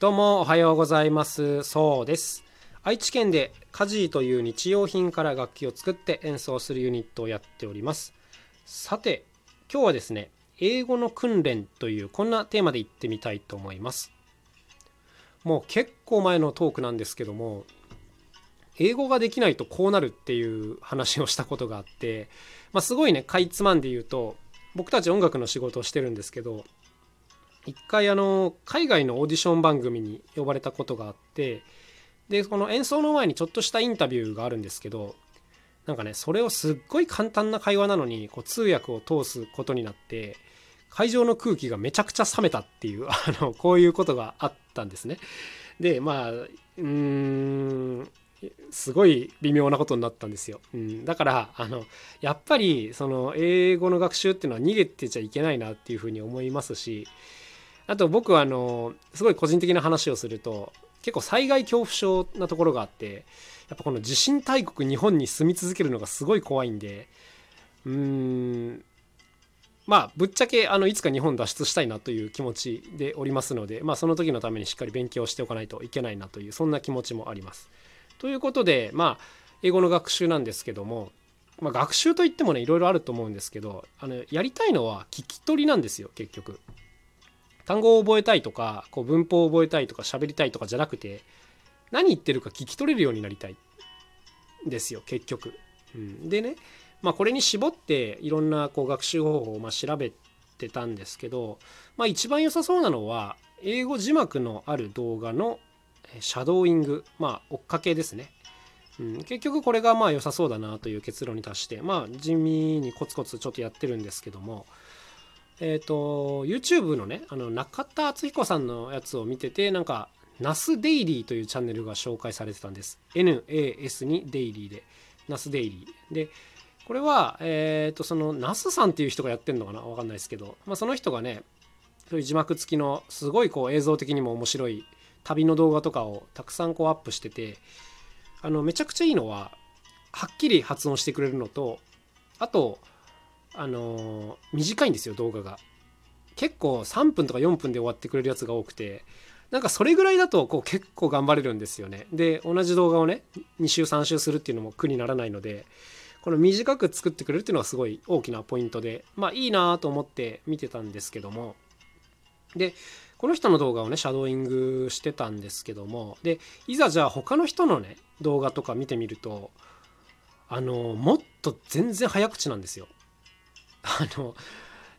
どうもおはようございます。そうです。愛知県でカジーという日用品から楽器を作って演奏するユニットをやっております。さて今日はですね英語の訓練というこんなテーマでいってみたいと思います。もう結構前のトークなんですけども英語ができないとこうなるっていう話をしたことがあって、まあ、すごいねかいつまんで言うと僕たち音楽の仕事をしてるんですけど一回あの海外のオーディション番組に呼ばれたことがあってでこの演奏の前にちょっとしたインタビューがあるんですけどなんかねそれをすっごい簡単な会話なのにこう通訳を通すことになって会場の空気がめちゃくちゃ冷めたっていう あのこういうことがあったんですね。でまあうーんすごい微妙なことになったんですよ。うん、だからあのやっぱりその英語の学習っていうのは逃げてちゃいけないなっていうふうに思いますしあと僕はあのすごい個人的な話をすると結構災害恐怖症なところがあってやっぱこの地震大国日本に住み続けるのがすごい怖いんでうーんまあぶっちゃけあのいつか日本脱出したいなという気持ちでおりますのでまあその時のためにしっかり勉強しておかないといけないなというそんな気持ちもあります。ということでまあ英語の学習なんですけども、まあ、学習といってもねいろいろあると思うんですけどあのやりたいのは聞き取りなんですよ結局。単語を覚えたいとかこう文法を覚えたいとか喋りたいとかじゃなくて何言ってるか聞き取れるようになりたいんですよ結局。うん、でね、まあ、これに絞っていろんなこう学習方法をま調べてたんですけど、まあ、一番良さそうなのは英語字幕のある動画のシャドーイングまあ追っかけですね。うん、結局これがまあ良さそうだなという結論に達してまあ地味にコツコツちょっとやってるんですけどもえっ、ー、と YouTube のねあの中田敦彦さんのやつを見ててなんか Nas Daily というチャンネルが紹介されてたんです。NAS にデイリーで。ナスデイリー。でこれはえっ、ー、とその Nas さんっていう人がやってんのかな？わかんないですけど、まあ、その人がねそういう字幕付きのすごいこう映像的にも面白い旅の動画とかをたくさんこうアップしててあのめちゃくちゃいいのははっきり発音してくれるのとあとあの、短いんですよ動画が。結構3分とか4分で終わってくれるやつが多くて。なんかそれぐらいだとこう結構頑張れるんですよね。で同じ動画をね2週3週するっていうのも苦にならないのでこの短く作ってくれるっていうのはすごい大きなポイントでまあいいなと思って見てたんですけども。でこの人の動画をねシャドーイングしてたんですけども。でいざじゃあ他の人のね動画とか見てみるとあのもっと全然早口なんですよ。あの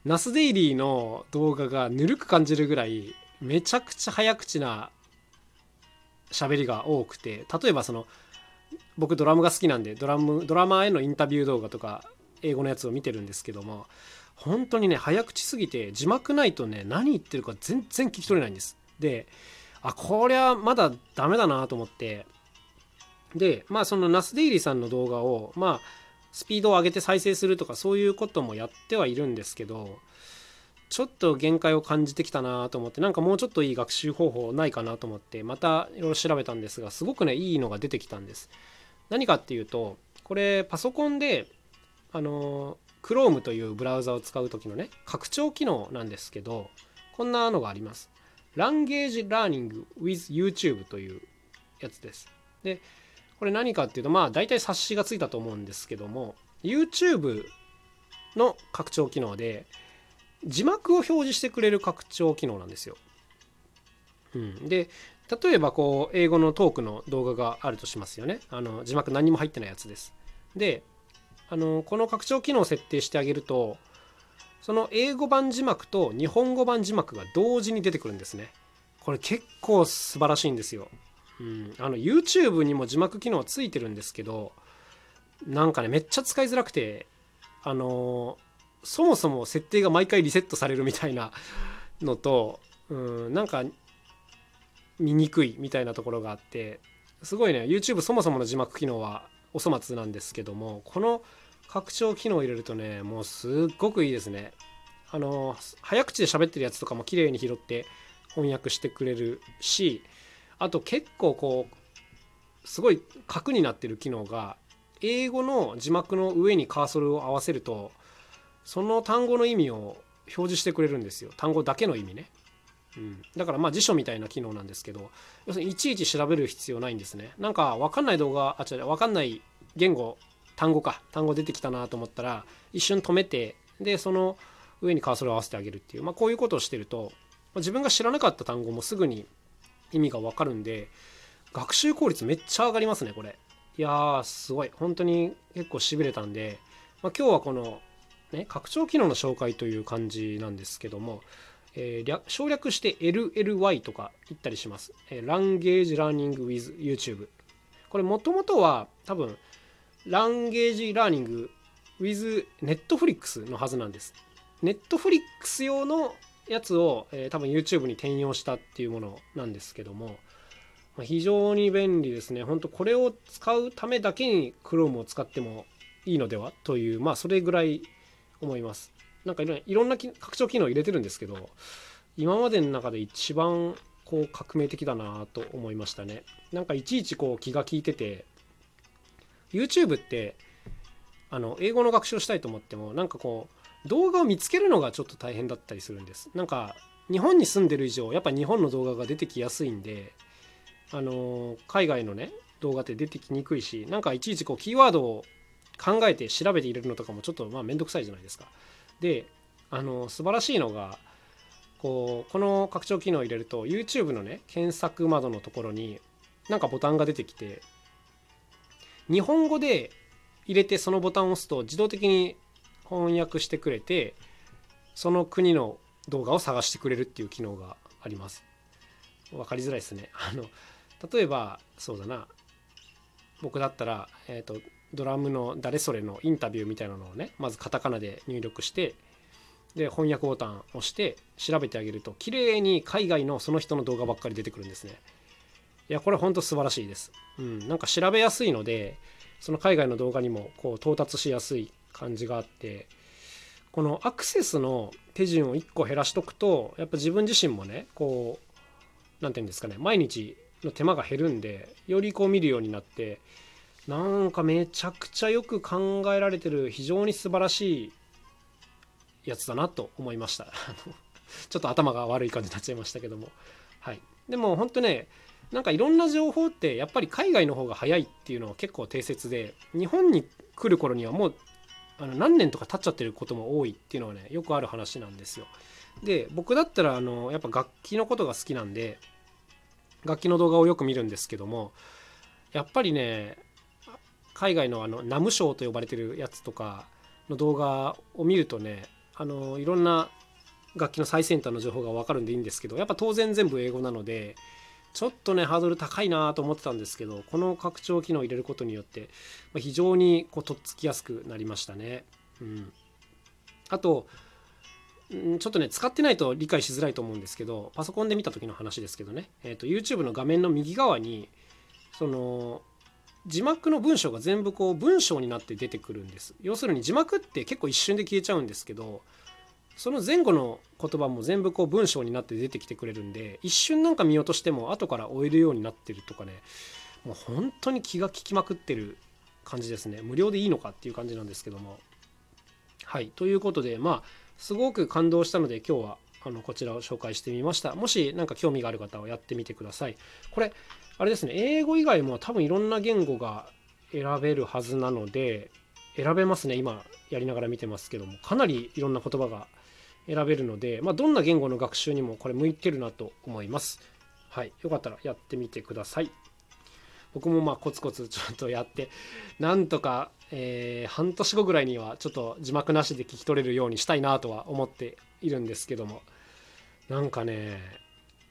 ナスデイリーの動画がぬるく感じるぐらいめちゃくちゃ早口な喋りが多くて例えばその僕ドラムが好きなんでドラムドラマーへのインタビュー動画とか英語のやつを見てるんですけども本当にね早口すぎて字幕ないとね何言ってるか全然聞き取れないんです。であこりゃまだダメだなと思って。でまあそのナスデイリーさんの動画をまあスピードを上げて再生するとかそういうこともやってはいるんですけどちょっと限界を感じてきたなと思ってなんかもうちょっといい学習方法ないかなと思ってまたいろいろ調べたんですがすごくねいいのが出てきたんです。何かっていうとこれパソコンであの Chrome というブラウザを使う時のね拡張機能なんですけどこんなのがあります。Language Learning with YouTube というやつです。でこれ何かっていうとまあ大体冊子がついたと思うんですけども YouTube の拡張機能で字幕を表示してくれる拡張機能なんですよ。うん、で例えばこう英語のトークの動画があるとしますよね。あの字幕何も入ってないやつです。であのこの拡張機能を設定してあげるとその英語版字幕と日本語版字幕が同時に出てくるんですね。これ結構素晴らしいんですよ。うん、あの YouTube にも字幕機能はついてるんですけどなんかねめっちゃ使いづらくてあのそもそも設定が毎回リセットされるみたいなのと、うん、なんか見にくいみたいなところがあってすごいね YouTube そもそもの字幕機能はお粗末なんですけどもこの拡張機能を入れるとねもうすっごくいいですね。あの早口で喋ってるやつとかも綺麗に拾って翻訳してくれるしあと結構こうすごい核になってる機能が英語の字幕の上にカーソルを合わせるとその単語の意味を表示してくれるんですよ。単語だけの意味ね。うん、だからまあ辞書みたいな機能なんですけど要するにいちいち調べる必要ないんですね。なんか分かんない動画あ違う分かんない言語単語か。単語出てきたなと思ったら一瞬止めてでその上にカーソルを合わせてあげるっていう、まあ、こういうことをしてると自分が知らなかった単語もすぐに意味が分かるんで学習効率めっちゃ上がりますねこれ。いやーすごい。本当に結構しびれたんで、まあ、今日はこのね拡張機能の紹介という感じなんですけども、えー、省略して LLY とか言ったりします、えー、Language Learning with YouTube これもともとは多分ランゲージラーニング with Netflix のはずなんです。Netflix 用のやつを、えー、多分 YouTube に転用したっていうものなんですけども、まあ、非常に便利ですね。本当これを使うためだけに Chrome を使ってもいいのではという、まあそれぐらい思います。なんかいろんな拡張機能入れてるんですけど、今までの中で一番こう革命的だなと思いましたね。なんかいちいちこう気が利いてて、YouTube ってあの英語の学習をしたいと思ってもなんかこう動画を見つけるのがちょっと大変だったりするんです。なんか日本に住んでる以上やっぱ日本の動画が出てきやすいんであの海外のね動画って出てきにくいしなんかいちいちこうキーワードを考えて調べて入れるのとかもちょっとまあめんどくさいじゃないですか。であの素晴らしいのがこうこの拡張機能を入れると YouTube のね検索窓のところになんかボタンが出てきて日本語で入れてそのボタンを押すと自動的に翻訳してくれてその国の動画を探してくれるっていう機能があります。分かりづらいですね。あの例えばそうだな。僕だったら、えーと、ドラムの誰それのインタビューみたいなのをねまずカタカナで入力してで翻訳ボタンを押して調べてあげると綺麗に海外のその人の動画ばっかり出てくるんですね。いやこれほんと素晴らしいです、うん、なんか調べやすいのでその海外の動画にもこう到達しやすい感じがあってこのアクセスの手順を1個減らしとくとやっぱ自分自身もねこう何て言うんですかね毎日の手間が減るんでよりこう見るようになってなんかめちゃくちゃよく考えられてる非常に素晴らしいやつだなと思いました。ちょっと頭が悪い感じになっちゃいましたけども。はい。でも本当ねなんかいろんな情報ってやっぱり海外の方が早いっていうのは結構定説で日本に来る頃にはもうあの何年とか経っちゃってることも多いっていうのはねよくある話なんですよ。で僕だったらあのやっぱ楽器のことが好きなんで楽器の動画をよく見るんですけどもやっぱりね海外のあのナムショーと呼ばれてるやつとかの動画を見るとねあのいろんな楽器の最先端の情報が分かるんでいいんですけどやっぱ当然全部英語なのでちょっとねハードル高いなと思ってたんですけどこの拡張機能を入れることによって、ま非常にこうとっつきやすくなりましたね。うん、あとちょっとね使ってないと理解しづらいと思うんですけどパソコンで見た時の話ですけどね、えーと、YouTube の画面の右側にその字幕の文章が全部こう文章になって出てくるんです。要するに字幕って結構一瞬で消えちゃうんですけどその前後の言葉も全部こう文章になって出てきてくれるんで一瞬なんか見落としても後から終えるようになってるとかねもう本当に気が利きまくってる感じですね。無料でいいのかっていう感じなんですけども。はい。ということでまあすごく感動したので今日はあのこちらを紹介してみました。もし何か興味がある方はやってみてください。これあれですね。英語以外も多分いろんな言語が選べるはずなので選べますね。今やりながら見てますけども。かなりいろんな言葉が選べるので、まあ、どんな言語の学習にもこれ向いてるなと思います。はい、よかったらやってみてください。僕もまあコツコツちょっとやってなんとか、えー、半年後ぐらいにはちょっと字幕なしで聞き取れるようにしたいなとは思っているんですけどもなんかね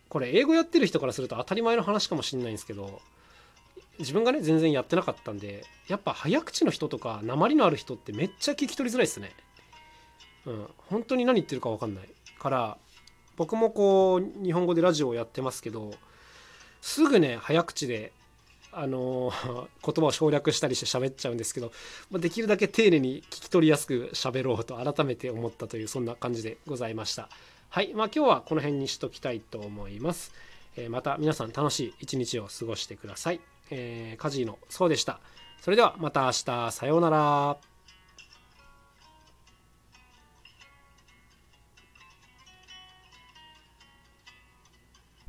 これ英語やってる人からすると当たり前の話かもしれないんですけど自分がね全然やってなかったんでやっぱ早口の人とか鉛のある人ってめっちゃ聞き取りづらいですね。うん、本当に何言ってるか分かんないから僕もこう日本語でラジオをやってますけどすぐね早口であの 言葉を省略したりして喋っちゃうんですけどできるだけ丁寧に聞き取りやすく喋ろうと改めて思ったというそんな感じでございました。はい。まあ今日はこの辺にしときたいと思います、え、また皆さん楽しい一日を過ごしてください、えー、カジーのそうでした。それではまた明日。さようなら。